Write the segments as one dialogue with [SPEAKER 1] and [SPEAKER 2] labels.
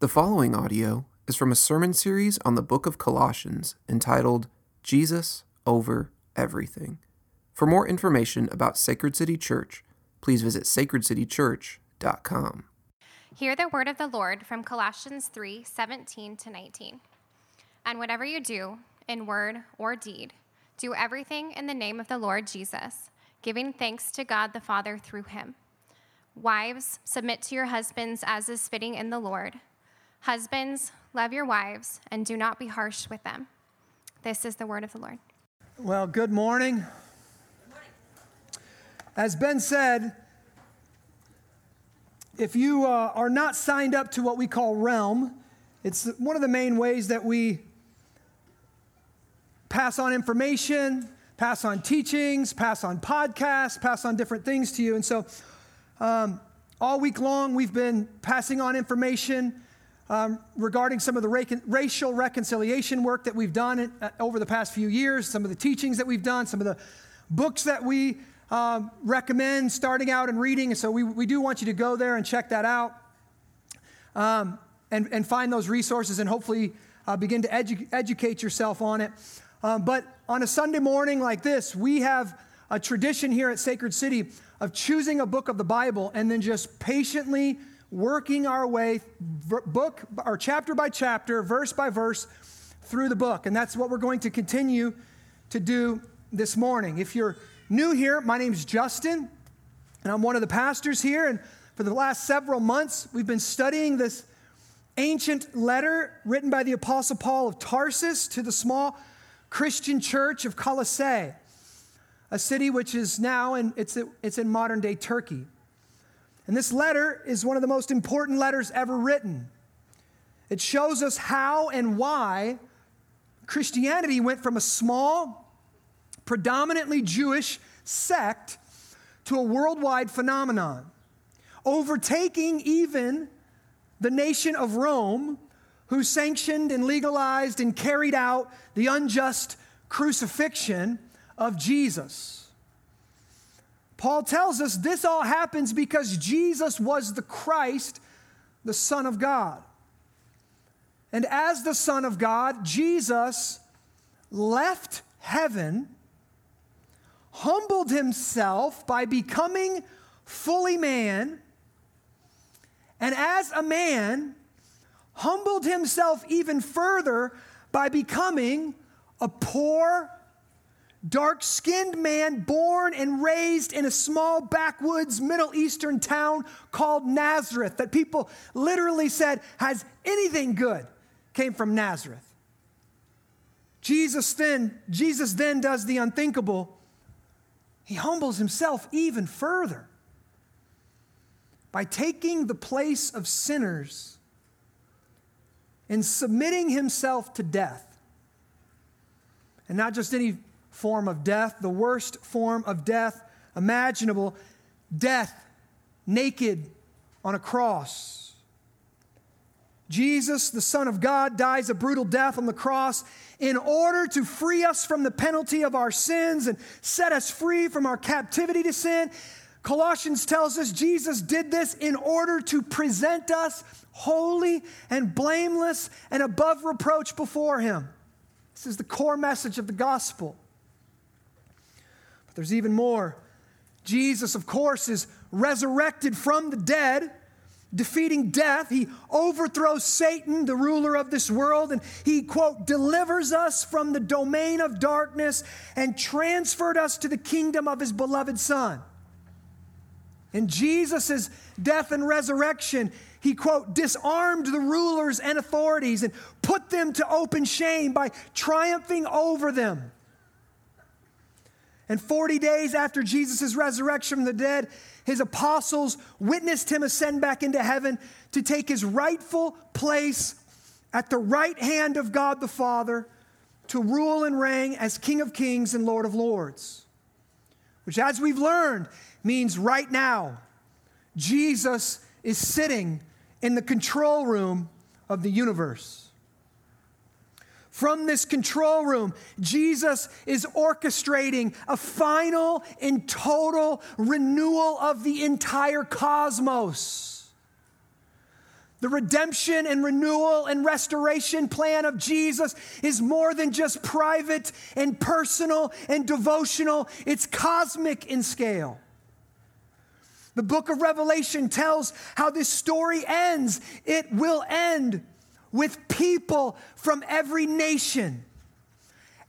[SPEAKER 1] The following audio is from a sermon series on the book of Colossians entitled Jesus Over Everything. For more information about Sacred City Church, please visit sacredcitychurch.com.
[SPEAKER 2] Hear the word of the Lord from Colossians 3 17 to 19. And whatever you do, in word or deed, do everything in the name of the Lord Jesus, giving thanks to God the Father through him. Wives, submit to your husbands as is fitting in the Lord. Husbands, love your wives and do not be harsh with them. This is the word of the Lord.
[SPEAKER 3] Well, good morning. As Ben said, if you uh, are not signed up to what we call Realm, it's one of the main ways that we pass on information, pass on teachings, pass on podcasts, pass on different things to you. And so, um, all week long, we've been passing on information um, regarding some of the ra- racial reconciliation work that we've done in, uh, over the past few years, some of the teachings that we've done, some of the books that we um, recommend starting out and reading. So we, we do want you to go there and check that out um, and, and find those resources and hopefully uh, begin to edu- educate yourself on it. Um, but on a Sunday morning like this, we have a tradition here at Sacred City of choosing a book of the Bible and then just patiently working our way book or chapter by chapter, verse by verse through the book. And that's what we're going to continue to do this morning. If you're new here, my name's Justin, and I'm one of the pastors here. And for the last several months, we've been studying this ancient letter written by the Apostle Paul of Tarsus to the small Christian church of Colossae, a city which is now in, it's, it's in modern day Turkey. And this letter is one of the most important letters ever written. It shows us how and why Christianity went from a small, predominantly Jewish sect to a worldwide phenomenon, overtaking even the nation of Rome, who sanctioned and legalized and carried out the unjust crucifixion of Jesus. Paul tells us this all happens because Jesus was the Christ, the Son of God. And as the Son of God, Jesus left heaven, humbled himself by becoming fully man, and as a man, humbled himself even further by becoming a poor, dark skinned man born and raised in a small backwoods Middle Eastern town called Nazareth, that people literally said, Has anything good came from Nazareth? Jesus then, Jesus then does the unthinkable. He humbles himself even further by taking the place of sinners and submitting himself to death. And not just any form of death, the worst form of death imaginable death, naked on a cross. Jesus, the Son of God, dies a brutal death on the cross in order to free us from the penalty of our sins and set us free from our captivity to sin. Colossians tells us Jesus did this in order to present us holy and blameless and above reproach before Him. This is the core message of the gospel. But there's even more. Jesus, of course, is resurrected from the dead, defeating death. He overthrows Satan, the ruler of this world, and he, quote, delivers us from the domain of darkness and transferred us to the kingdom of his beloved Son. In Jesus' death and resurrection, he, quote, disarmed the rulers and authorities and put them to open shame by triumphing over them. And 40 days after Jesus' resurrection from the dead, his apostles witnessed him ascend back into heaven to take his rightful place at the right hand of God the Father to rule and reign as King of Kings and Lord of Lords. Which, as we've learned, means right now, Jesus is sitting in the control room of the universe. From this control room, Jesus is orchestrating a final and total renewal of the entire cosmos. The redemption and renewal and restoration plan of Jesus is more than just private and personal and devotional, it's cosmic in scale. The book of Revelation tells how this story ends. It will end with people from every nation,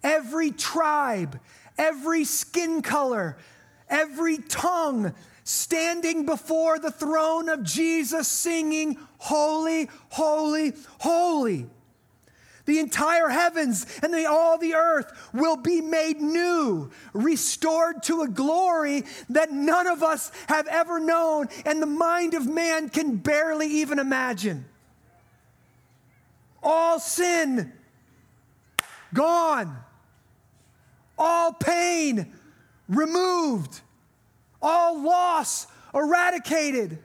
[SPEAKER 3] every tribe, every skin color, every tongue standing before the throne of Jesus singing, Holy, Holy, Holy. The entire heavens and the, all the earth will be made new, restored to a glory that none of us have ever known, and the mind of man can barely even imagine. All sin gone, all pain removed, all loss eradicated,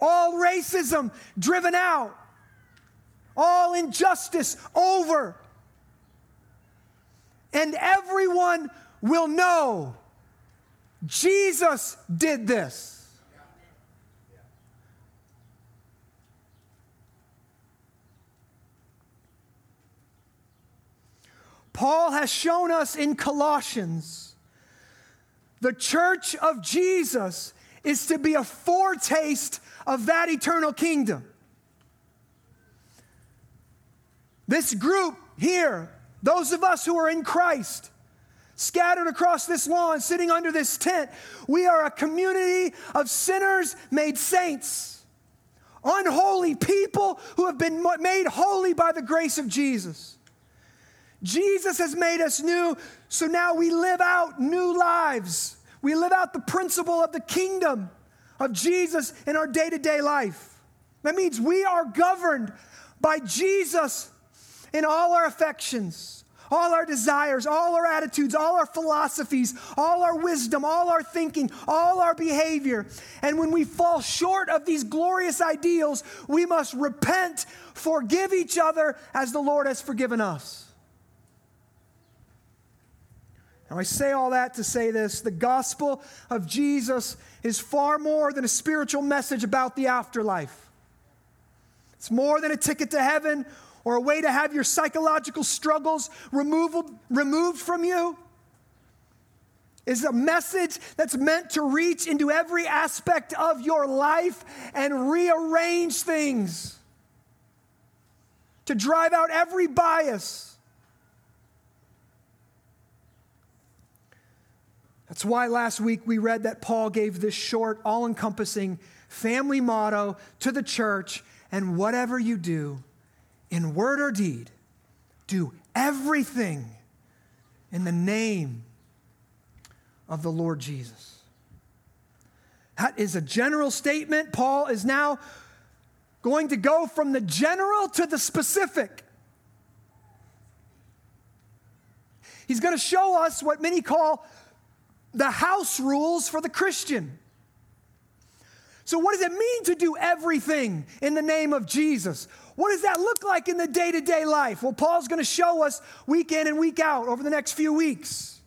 [SPEAKER 3] all racism driven out, all injustice over. And everyone will know Jesus did this. Paul has shown us in Colossians the church of Jesus is to be a foretaste of that eternal kingdom. This group here, those of us who are in Christ, scattered across this lawn, sitting under this tent, we are a community of sinners made saints, unholy people who have been made holy by the grace of Jesus. Jesus has made us new, so now we live out new lives. We live out the principle of the kingdom of Jesus in our day to day life. That means we are governed by Jesus in all our affections, all our desires, all our attitudes, all our philosophies, all our wisdom, all our thinking, all our behavior. And when we fall short of these glorious ideals, we must repent, forgive each other as the Lord has forgiven us. Now, I say all that to say this the gospel of Jesus is far more than a spiritual message about the afterlife. It's more than a ticket to heaven or a way to have your psychological struggles removed, removed from you. It's a message that's meant to reach into every aspect of your life and rearrange things, to drive out every bias That's why last week we read that Paul gave this short, all encompassing family motto to the church and whatever you do, in word or deed, do everything in the name of the Lord Jesus. That is a general statement. Paul is now going to go from the general to the specific. He's going to show us what many call the house rules for the Christian. So, what does it mean to do everything in the name of Jesus? What does that look like in the day to day life? Well, Paul's going to show us week in and week out over the next few weeks.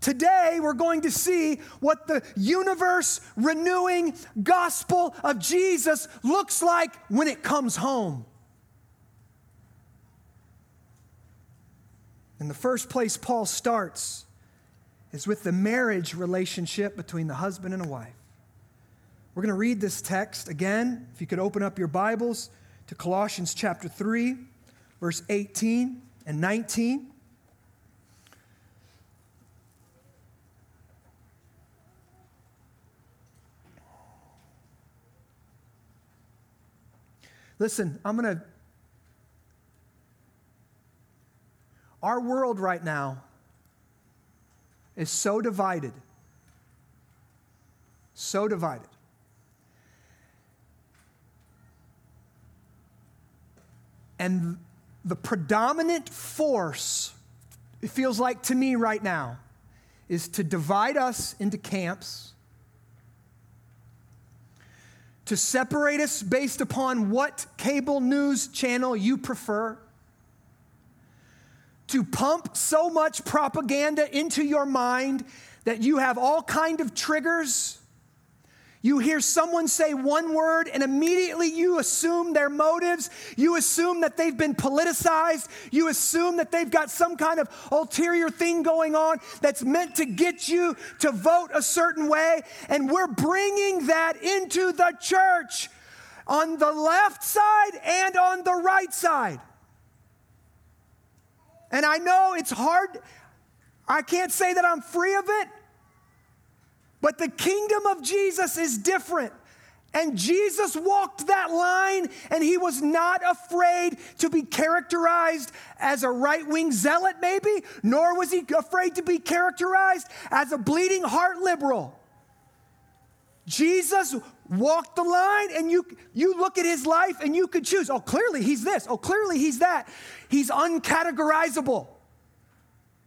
[SPEAKER 3] Today, we're going to see what the universe renewing gospel of Jesus looks like when it comes home. In the first place, Paul starts is with the marriage relationship between the husband and a wife. We're going to read this text again. If you could open up your Bibles to Colossians chapter 3, verse 18 and 19. Listen, I'm going to. Our world right now is so divided. So divided. And the predominant force, it feels like to me right now, is to divide us into camps, to separate us based upon what cable news channel you prefer to pump so much propaganda into your mind that you have all kind of triggers You hear someone say one word, and immediately you assume their motives. You assume that they've been politicized. You assume that they've got some kind of ulterior thing going on that's meant to get you to vote a certain way. And we're bringing that into the church on the left side and on the right side. And I know it's hard. I can't say that I'm free of it, but the kingdom of Jesus is different. And Jesus walked that line, and he was not afraid to be characterized as a right wing zealot, maybe, nor was he afraid to be characterized as a bleeding heart liberal. Jesus walked the line, and you, you look at his life and you could choose oh, clearly he's this, oh, clearly he's that. He's uncategorizable,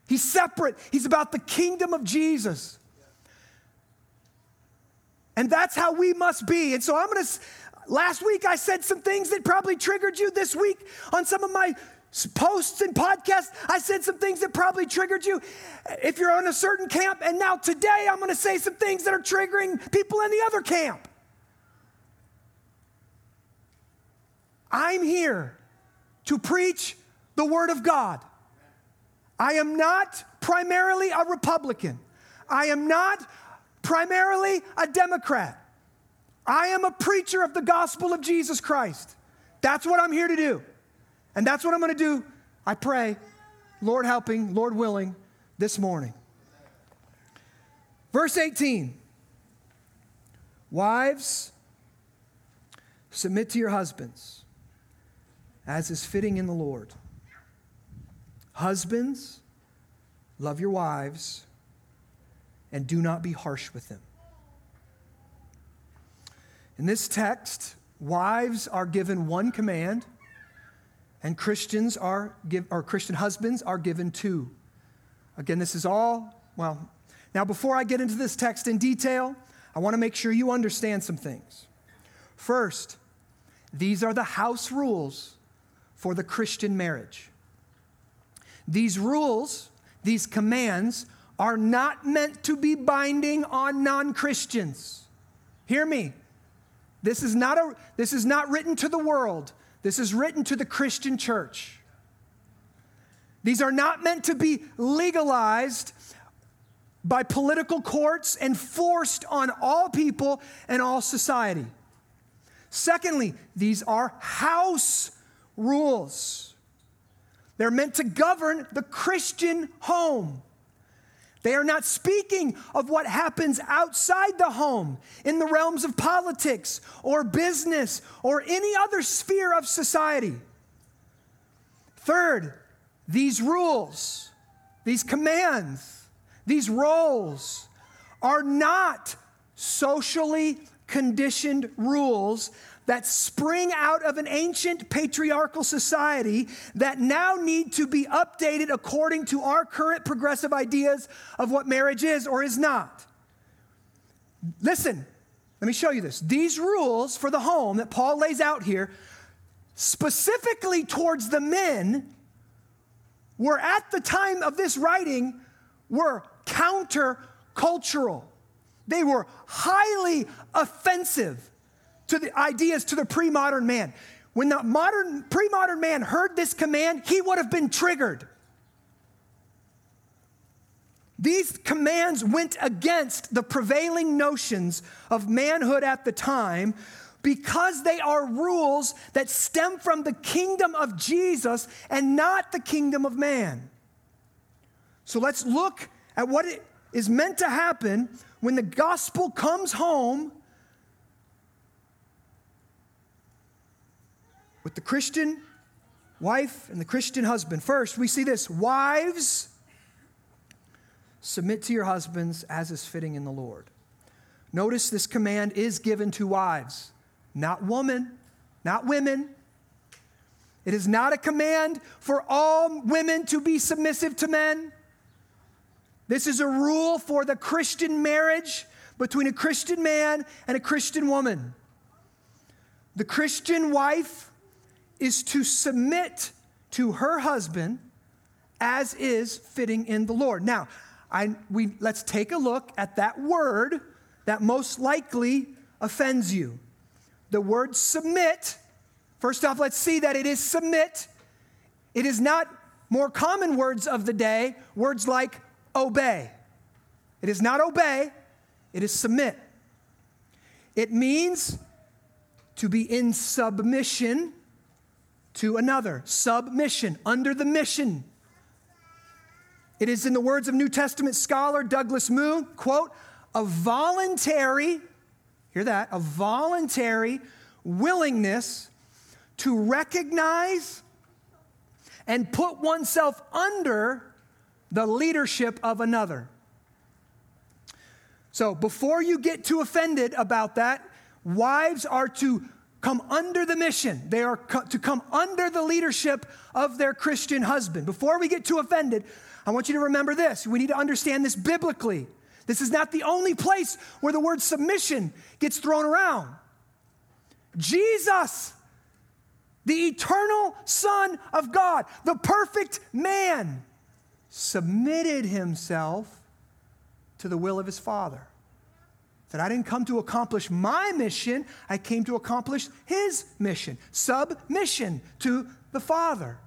[SPEAKER 3] he's separate, he's about the kingdom of Jesus. And that's how we must be. And so I'm going to, last week I said some things that probably triggered you. This week on some of my posts and podcasts, I said some things that probably triggered you if you're on a certain camp. And now today I'm going to say some things that are triggering people in the other camp. I'm here to preach the Word of God. I am not primarily a Republican. I am not primarily a Democrat. I am a preacher of the gospel of Jesus Christ. That's what I'm here to do. And that's what I'm going to do, I pray, Lord helping, Lord willing, this morning. Verse 18 Wives, submit to your husbands, as is fitting in the Lord. Husbands, love your wives and do not be harsh with them. In this text, wives are given one command, and Christians are give, or Christian husbands are given two. Again, this is all, well, now before I get into this text in detail, I want to make sure you understand some things. First, these are the house rules for the Christian marriage. These rules, these commands, are not meant to be binding on non Christians. Hear me. This is, not a, this is not written to the world, this is written to the Christian church. These are not meant to be legalized by political courts and forced on all people and all society. Secondly, these are house rules. They're meant to govern the Christian home. They are not speaking of what happens outside the home in the realms of politics or business or any other sphere of society. Third, these rules, these commands, these roles are not socially conditioned rules that spring out of an ancient patriarchal society that now need to be updated according to our current progressive ideas of what marriage is or is not. Listen, let me show you this. These rules for the home that Paul lays out here, specifically towards the men, were at the time of this writing, were counter-cultural. They were highly offensive to the ideas to the pre modern man. When the modern, pre modern man heard this command, he would have been triggered. These commands went against the prevailing notions of manhood at the time because they are rules that stem from the kingdom of Jesus and not the kingdom of man. So let's look at what it is meant to happen when the gospel comes home with the Christian wife and the Christian husband. First, we see this wives, submit to your husbands as is fitting in the Lord. Notice this command is given to wives, not women, not women. It is not a command for all women to be submissive to men. This is a rule for the Christian marriage between a Christian man and a Christian woman. The Christian wife is to submit to her husband as is fitting in the Lord. Now, I, we, let's take a look at that word that most likely offends you. The word submit, first off, let's see that it is submit. It is not more common words of the day, words like obey. It is not obey, it is submit. It means to be in submission to another, submission, under the mission. It is, in the words of New Testament scholar Douglas Moo, quote, a voluntary, hear that, a voluntary willingness to recognize and put oneself under the leadership of another. So before you get too offended about that, wives are to come under the mission. They are co- to come under the leadership of their Christian husband. Before we get too offended, I want you to remember this. We need to understand this biblically. This is not the only place where the word submission gets thrown around. Jesus, the eternal Son of God, the perfect man, submitted himself to the will of his Father. That I didn't come to accomplish my mission, I came to accomplish his mission. Submission to the Father.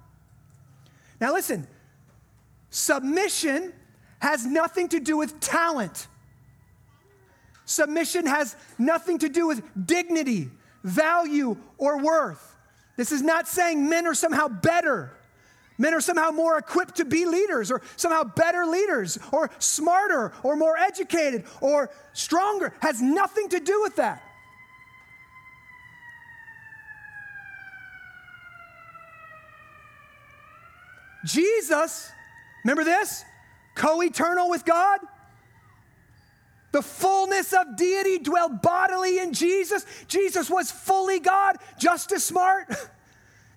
[SPEAKER 3] Now, listen, submission has nothing to do with talent. Submission has nothing to do with dignity, value, or worth. This is not saying men are somehow better. Men are somehow more equipped to be leaders, or somehow better leaders, or smarter, or more educated, or stronger. Has nothing to do with that. Jesus, remember this? Co eternal with God. The fullness of deity dwelled bodily in Jesus. Jesus was fully God, just as smart.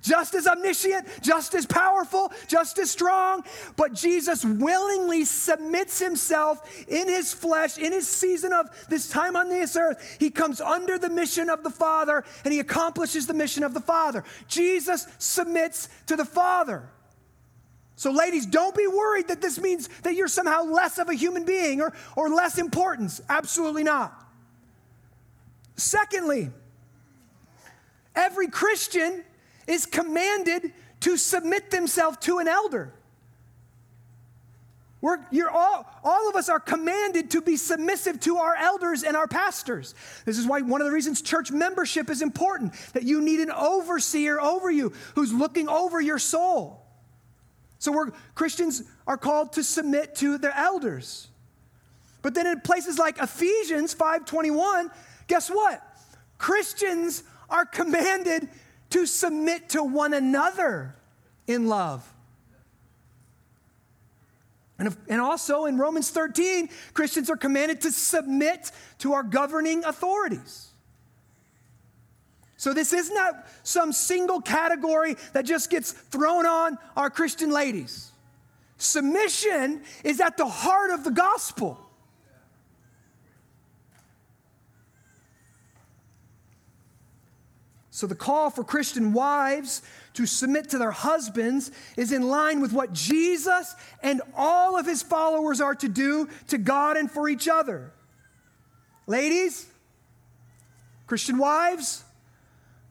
[SPEAKER 3] just as omniscient, just as powerful, just as strong. But Jesus willingly submits himself in his flesh, in his season of this time on this earth. He comes under the mission of the Father and he accomplishes the mission of the Father. Jesus submits to the Father. So, ladies, don't be worried that this means that you're somehow less of a human being or, or less importance. Absolutely not. Secondly, every Christian is commanded to submit themselves to an elder. We're, you're all, all of us are commanded to be submissive to our elders and our pastors. This is why one of the reasons church membership is important, that you need an overseer over you who's looking over your soul. So we're, Christians are called to submit to their elders. But then in places like Ephesians 5:21, guess what? Christians are commanded to submit to one another in love. And, if, and also in Romans 13, Christians are commanded to submit to our governing authorities. So this is not some single category that just gets thrown on our Christian ladies. Submission is at the heart of the gospel. So, the call for Christian wives to submit to their husbands is in line with what Jesus and all of his followers are to do to God and for each other. Ladies, Christian wives,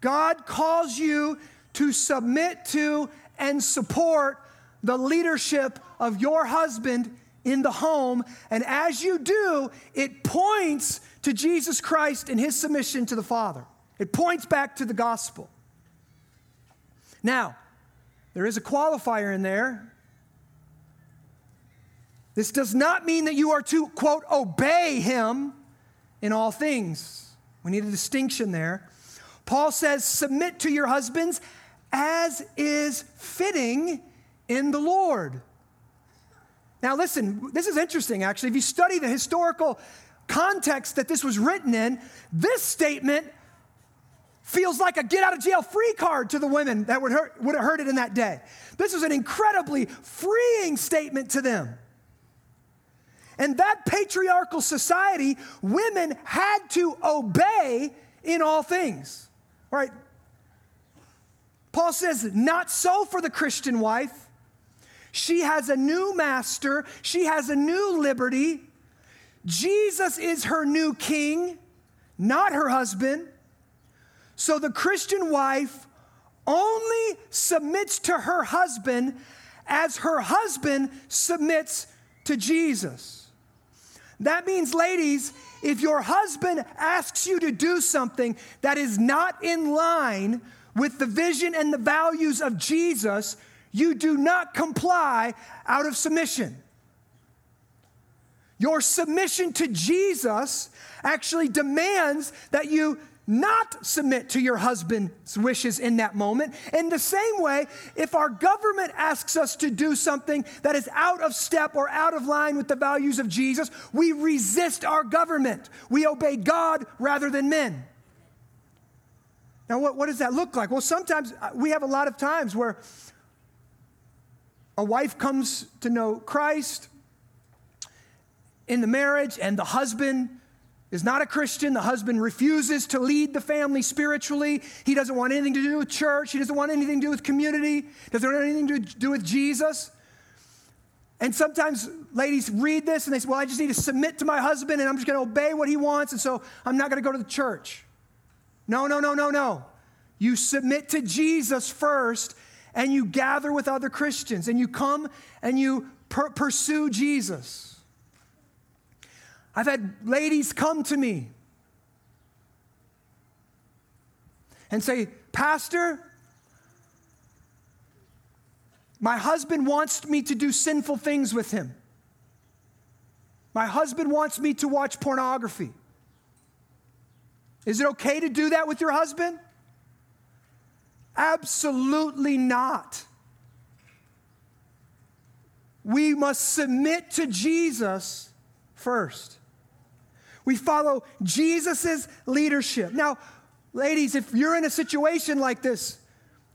[SPEAKER 3] God calls you to submit to and support the leadership of your husband in the home. And as you do, it points to Jesus Christ and his submission to the Father. It points back to the gospel. Now, there is a qualifier in there. This does not mean that you are to, quote, obey him in all things. We need a distinction there. Paul says, submit to your husbands as is fitting in the Lord. Now, listen, this is interesting actually. If you study the historical context that this was written in, this statement feels like a get out of jail free card to the women that would, hurt, would have heard it in that day. This was an incredibly freeing statement to them. And that patriarchal society, women had to obey in all things. Right? Paul says, not so for the Christian wife. She has a new master, she has a new liberty. Jesus is her new king. not her husband. So the Christian wife only submits to her husband as her husband submits to Jesus. That means, ladies, if your husband asks you to do something that is not in line with the vision and the values of Jesus, you do not comply out of submission. Your submission to Jesus actually demands that you not submit to your husband's wishes in that moment. In the same way, if our government asks us to do something that is out of step or out of line with the values of Jesus, we resist our government. We obey God rather than men. Now, what, what does that look like? Well, sometimes uh, we have a lot of times where a wife comes to know Christ in the marriage, and the husband is not a Christian. The husband refuses to lead the family spiritually. He doesn't want anything to do with church. He doesn't want anything to do with community. Doesn't want anything to do with Jesus. And sometimes ladies read this and they say, Well, I just need to submit to my husband and I'm just going to obey what he wants. And so I'm not going to go to the church. No, no, no, no, no. You submit to Jesus first and you gather with other Christians and you come and you per- pursue Jesus. I've had ladies come to me and say, Pastor, my husband wants me to do sinful things with him. My husband wants me to watch pornography. Is it okay to do that with your husband? Absolutely not. We must submit to Jesus first. We follow Jesus' leadership. Now, ladies, if you're in a situation like this,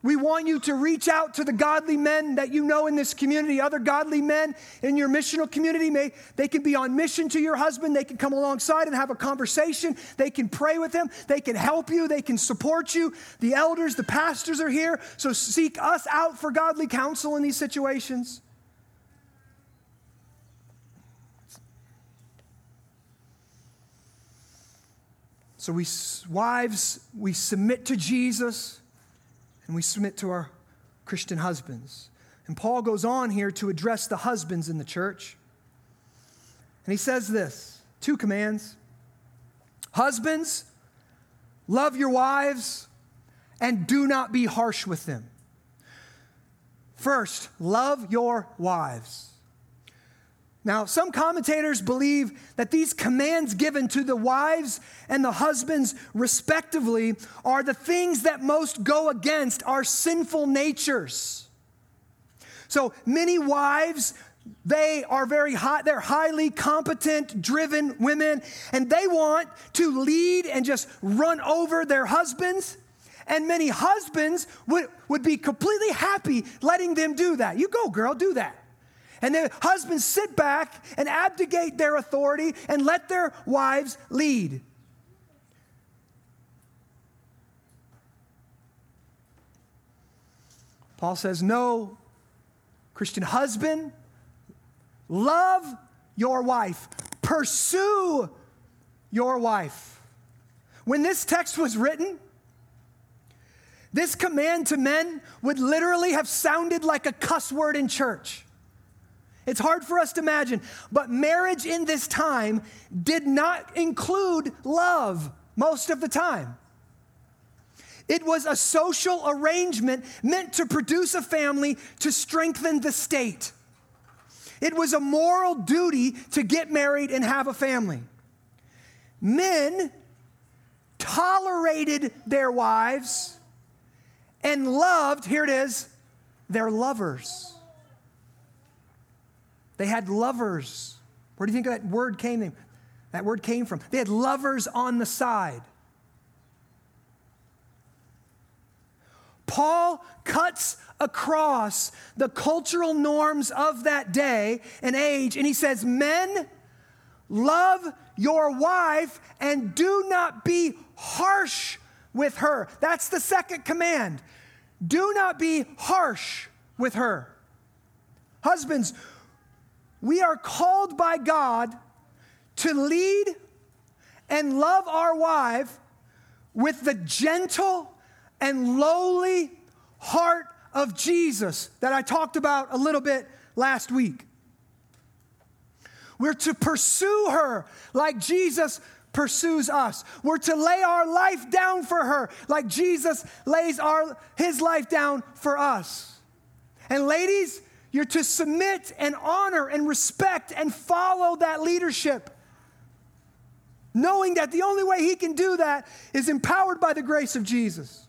[SPEAKER 3] we want you to reach out to the godly men that you know in this community, other godly men in your missional community. May, they can be on mission to your husband. They can come alongside and have a conversation. They can pray with him. They can help you. They can support you. The elders, the pastors are here. So seek us out for godly counsel in these situations. So, we, wives, we submit to Jesus and we submit to our Christian husbands. And Paul goes on here to address the husbands in the church. And he says this two commands Husbands, love your wives and do not be harsh with them. First, love your wives. Now, some commentators believe that these commands given to the wives and the husbands, respectively, are the things that most go against our sinful natures. So many wives, they are very high, they're highly competent, driven women, and they want to lead and just run over their husbands. And many husbands would, would be completely happy letting them do that. You go, girl, do that. And their husbands sit back and abdicate their authority and let their wives lead. Paul says, No, Christian husband, love your wife, pursue your wife. When this text was written, this command to men would literally have sounded like a cuss word in church. It's hard for us to imagine, but marriage in this time did not include love most of the time. It was a social arrangement meant to produce a family to strengthen the state. It was a moral duty to get married and have a family. Men tolerated their wives and loved, here it is, their lovers. They had lovers. Where do you think that word came That word came from. They had lovers on the side. Paul cuts across the cultural norms of that day and age, and he says, Men, love your wife and do not be harsh with her. That's the second command. Do not be harsh with her. Husbands, we are called by God to lead and love our wife with the gentle and lowly heart of Jesus that I talked about a little bit last week. We're to pursue her like Jesus pursues us. We're to lay our life down for her like Jesus lays our, his life down for us. And ladies, you're to submit and honor and respect and follow that leadership. Knowing that the only way he can do that is empowered by the grace of Jesus.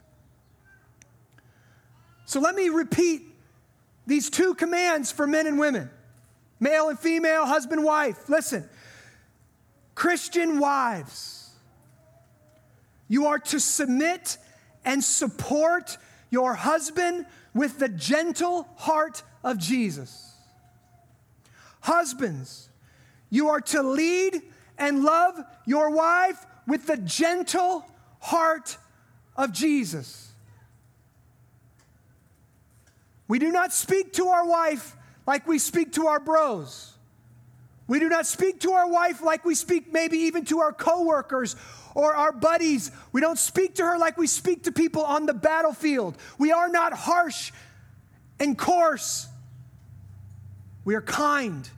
[SPEAKER 3] So let me repeat these two commands for men and women male and female, husband, wife. Listen, Christian wives, you are to submit and support your husband with the gentle heart of Jesus. Husbands, you are to lead and love your wife with the gentle heart of Jesus. We do not speak to our wife like we speak to our bros. We do not speak to our wife like we speak maybe even to our coworkers or our buddies. We don't speak to her like we speak to people on the battlefield. We are not harsh and coarse. We are kind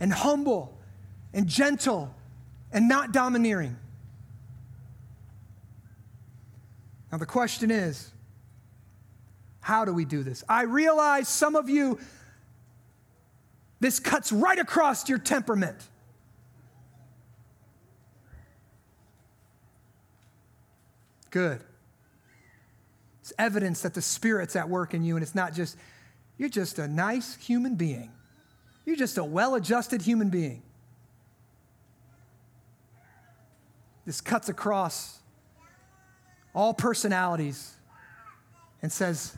[SPEAKER 3] and humble and gentle and not domineering. Now, the question is how do we do this? I realize some of you, this cuts right across your temperament. Good. It's evidence that the Spirit's at work in you, and it's not just, you're just a nice human being. You're just a well adjusted human being. This cuts across all personalities and says,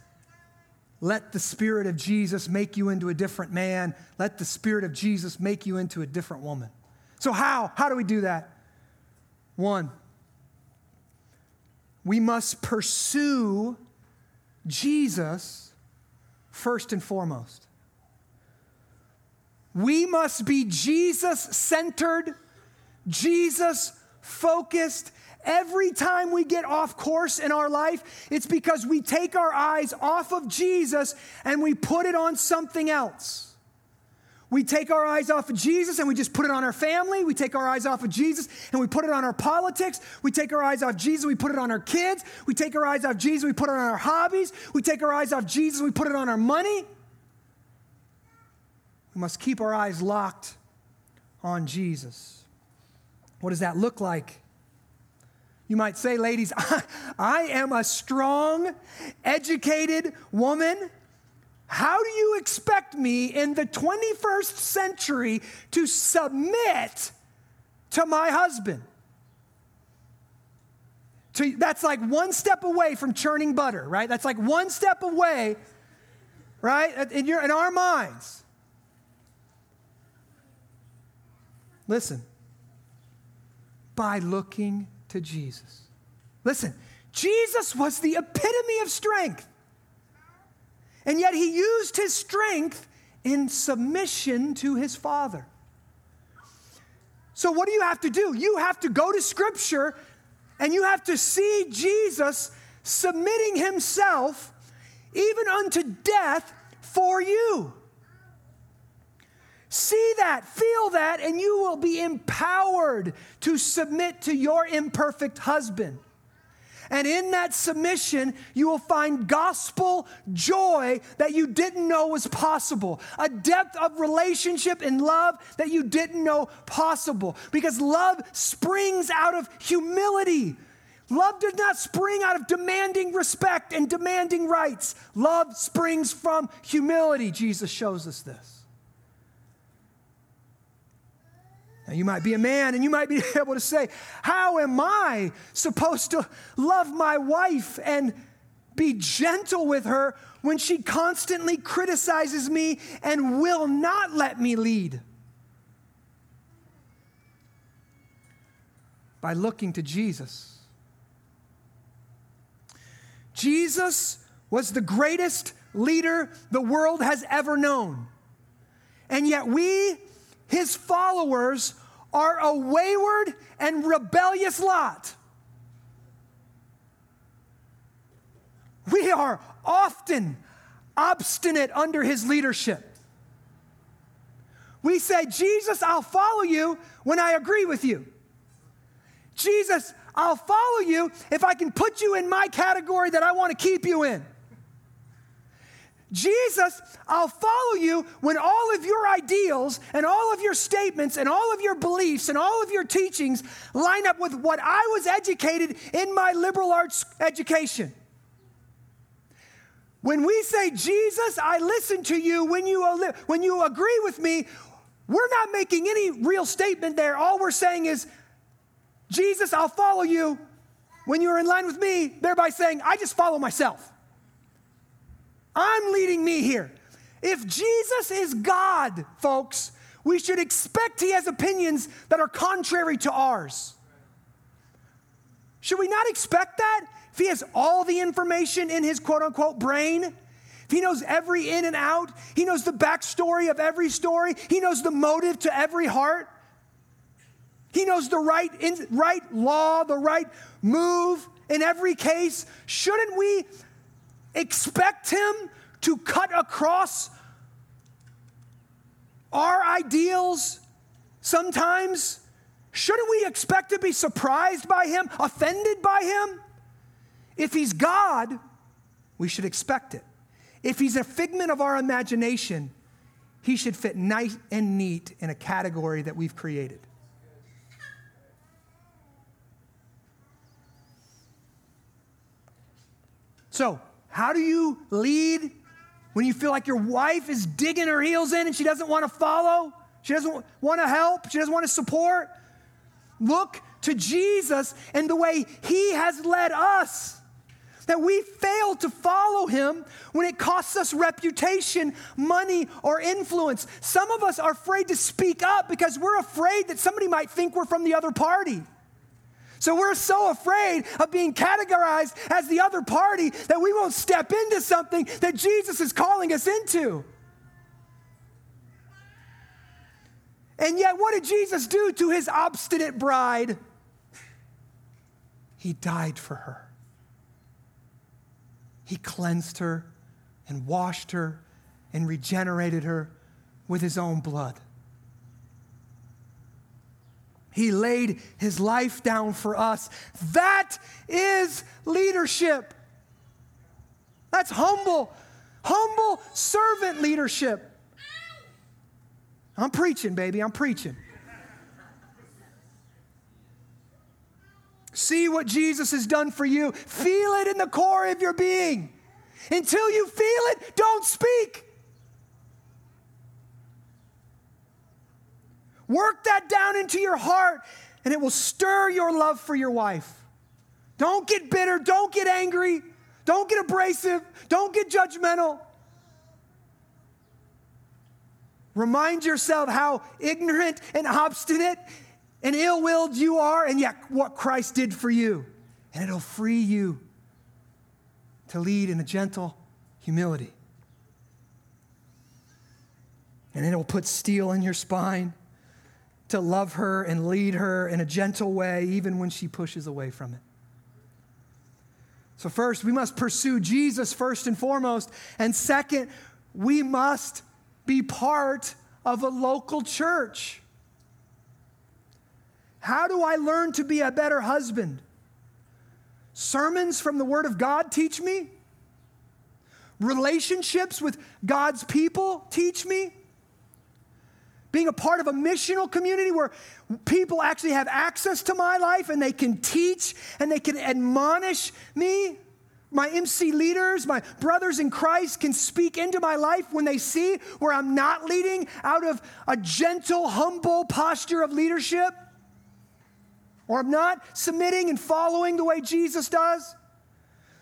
[SPEAKER 3] let the Spirit of Jesus make you into a different man. Let the Spirit of Jesus make you into a different woman. So, how? How do we do that? One, we must pursue Jesus first and foremost. We must be Jesus centered, Jesus focused, Every time we get off course in our life, it's because we take our eyes off of Jesus and we put it on something else. We take our eyes off of Jesus and we just put it on our family. We take our eyes off of Jesus and we put it on our politics. We take our eyes off Jesus, we put it on our kids. We take our eyes off Jesus, we put it on our hobbies. We take our eyes off Jesus, we put it on our money. We must keep our eyes locked on Jesus. What does that look like? You might say, ladies, I, am a strong, educated woman. How do you expect me in the 21st century to submit to my husband? To, that's like one step away from churning butter, right? That's like one step away, right? In, your, in our minds. Listen, by looking to Jesus. Listen, Jesus was the epitome of strength. And yet he used his strength in submission to his Father. So, what do you have to do? You have to go to Scripture and you have to see Jesus submitting himself even unto death for you. See that, feel that, and you will be empowered to submit to your imperfect husband. And in that submission, you will find gospel joy that you didn't know was possible, a depth of relationship and love that you didn't know possible. Because love springs out of humility. Love does not spring out of demanding respect and demanding rights. Love springs from humility. Jesus shows us this. Now, you might be a man and you might be able to say, How am I supposed to love my wife and be gentle with her when she constantly criticizes me and will not let me lead? By looking to Jesus. Jesus was the greatest leader the world has ever known. And yet we his followers are a wayward and rebellious lot. We are often obstinate under his leadership. We say, Jesus, I'll follow you when I agree with you. Jesus, I'll follow you if I can put you in my category that I want to keep you in. Jesus, I'll follow you when all of your ideals and all of your statements and all of your beliefs and all of your teachings line up with what I was educated in my liberal arts education. When we say, Jesus, I listen to you when you, when you agree with me, we're not making any real statement there. All we're saying is, Jesus, I'll follow you when you're in line with me, thereby saying, I just follow myself. I'm leading me here. If Jesus is God, folks, we should expect he has opinions that are contrary to ours. Should we not expect that? If he has all the information in his quote unquote brain, if he knows every in and out, he knows the backstory of every story, he knows the motive to every heart, he knows the right, in, right law, the right move in every case. Shouldn't we expect him to cut across our ideals sometimes? Shouldn't we expect to be surprised by him, offended by him? If he's God, we should expect it. If he's a figment of our imagination, he should fit nice and neat in a category that we've created. So, how do you lead when you feel like your wife is digging her heels in and she doesn't want to follow? She doesn't want to help? She doesn't want to support? Look to Jesus and the way He has led us. That we fail to follow Him when it costs us reputation, money, or influence. Some of us are afraid to speak up because we're afraid that somebody might think we're from the other party. So we're so afraid of being categorized as the other party that we won't step into something that Jesus is calling us into. And yet, what did Jesus do to his obstinate bride? He died for her. He cleansed her and washed her and regenerated her with his own blood. He laid his life down for us. That is leadership. That's humble, humble servant leadership. I'm preaching, baby, I'm preaching. See what Jesus has done for you. Feel it in the core of your being. Until you feel it, don't speak. Work that down into your heart, and it will stir your love for your wife. Don't get bitter. Don't get angry. Don't get abrasive. Don't get judgmental. Remind yourself how ignorant and obstinate and ill willed you are, and yet what Christ did for you. And it'll free you to lead in a gentle humility. And it'll put steel in your spine to love her and lead her in a gentle way, even when she pushes away from it. So, first, we must pursue Jesus first and foremost. And second, we must be part of a local church. How do I learn to be a better husband? Sermons from the Word of God teach me. Relationships with God's people teach me being a part of a missional community where people actually have access to my life and they can teach and they can admonish me. My MC leaders, my brothers in Christ can speak into my life when they see where I'm not leading out of a gentle, humble posture of leadership, or I'm not submitting and following the way Jesus does.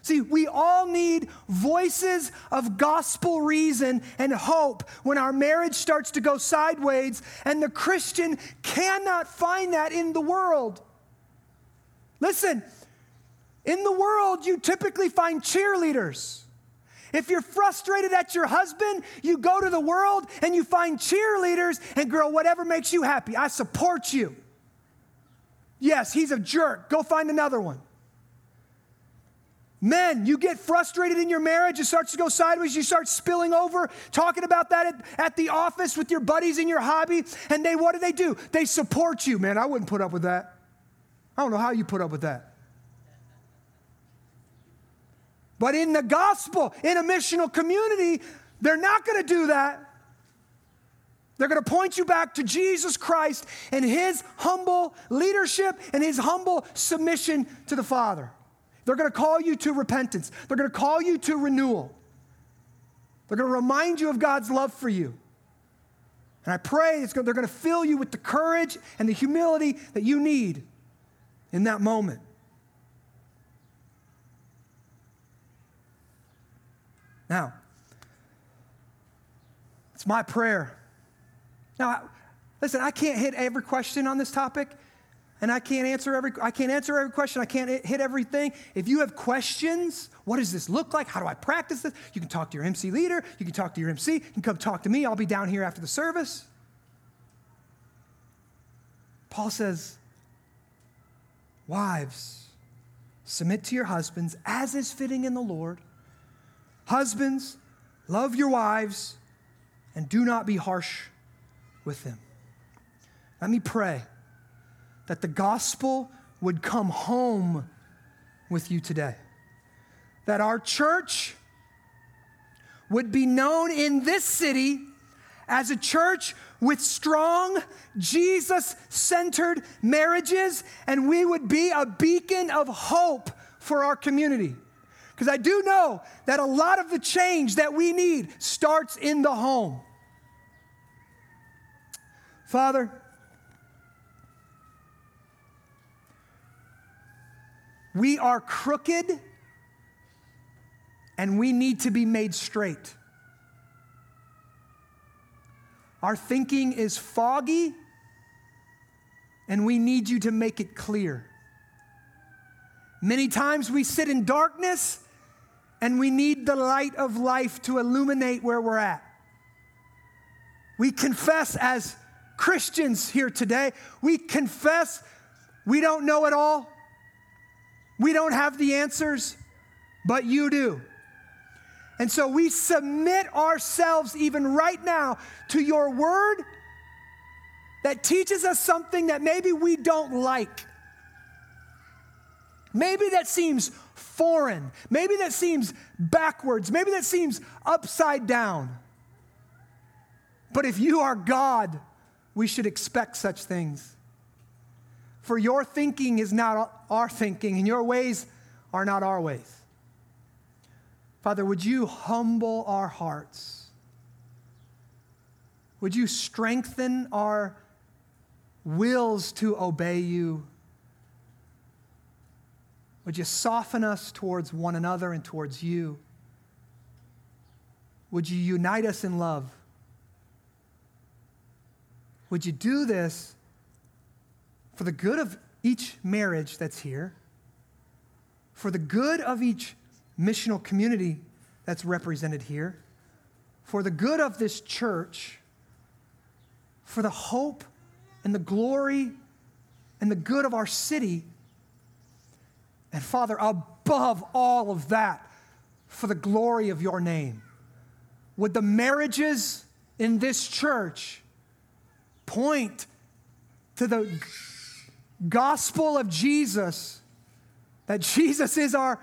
[SPEAKER 3] See, we all need voices of gospel reason and hope when our marriage starts to go sideways, and the Christian cannot find that in the world. Listen, in the world, you typically find cheerleaders. If you're frustrated at your husband, you go to the world and you find cheerleaders and, girl, whatever makes you happy, I support you. Yes, he's a jerk. Go find another one. Men, you get frustrated in your marriage, it starts to go sideways, you start spilling over, talking about that at, at, the office with your buddies in your hobby, and they, what do they do? They support you. Man, I wouldn't put up with that. I don't know how you put up with that. But in the gospel, in a missional community, they're not going to do that. They're going to point you back to Jesus Christ and his humble leadership and his humble submission to the Father. They're going to call you to repentance. They're going to call you to renewal. They're going to remind you of God's love for you. And I pray they're going to fill you with the courage and the humility that you need in that moment. Now, it's my prayer. Now, listen, I can't hit every question on this topic and I can't answer every I can't answer every question. I can't hit everything. If you have questions, what does this look like? How do I practice this? You can talk to your MC leader, you can talk to your MC, you can come talk to me. I'll be down here after the service. Paul says, "Wives, submit to your husbands as is fitting in the Lord. Husbands, love your wives and do not be harsh with them." Let me pray that the gospel would come home with you today. That our church would be known in this city as a church with strong, Jesus centered marriages, and we would be a beacon of hope for our community. Because I do know that a lot of the change that we need starts in the home. Father, We are crooked and we need to be made straight. Our thinking is foggy and we need you to make it clear. Many times we sit in darkness and we need the light of life to illuminate where we're at. We confess as Christians here today, we confess we don't know it all. We don't have the answers, but you do. And so we submit ourselves, even right now, to your word that teaches us something that maybe we don't like. Maybe that seems foreign. Maybe that seems backwards. Maybe that seems upside down. But if you are God, we should expect such things. For your thinking is not our thinking, and your ways are not our ways. Father, would you humble our hearts? Would you strengthen our wills to obey you? Would you soften us towards one another and towards you? Would you unite us in love? Would you do this for the good of each marriage that's here, for the good of each missional community that's represented here, for the good of this church, for the hope and the glory and the good of our city. And Father, above all of that, for the glory of your name, would the marriages in this church point to the gospel of Jesus, that Jesus is our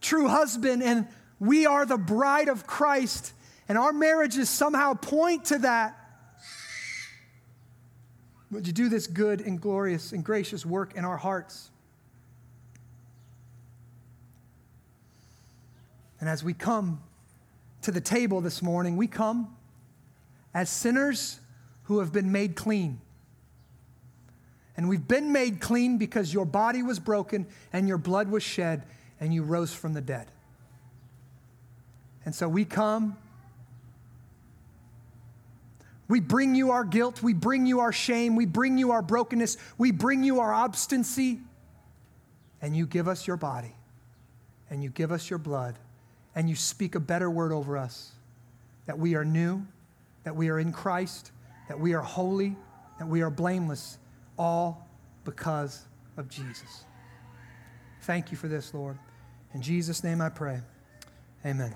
[SPEAKER 3] true husband and we are the bride of Christ, and our marriages somehow point to that. Would you do this good and glorious and gracious work in our hearts? And as we come to the table this morning, we come as sinners who have been made clean. And we've been made clean because your body was broken and your blood was shed and you rose from the dead. And so we come. We bring you our guilt. We bring you our shame. We bring you our brokenness. We bring you our obstinacy. And you give us your body. And you give us your blood. And you speak a better word over us that we are new, that we are in Christ, that we are holy, that we are blameless all because of Jesus. Thank you for this, Lord. In Jesus' name I pray. Amen.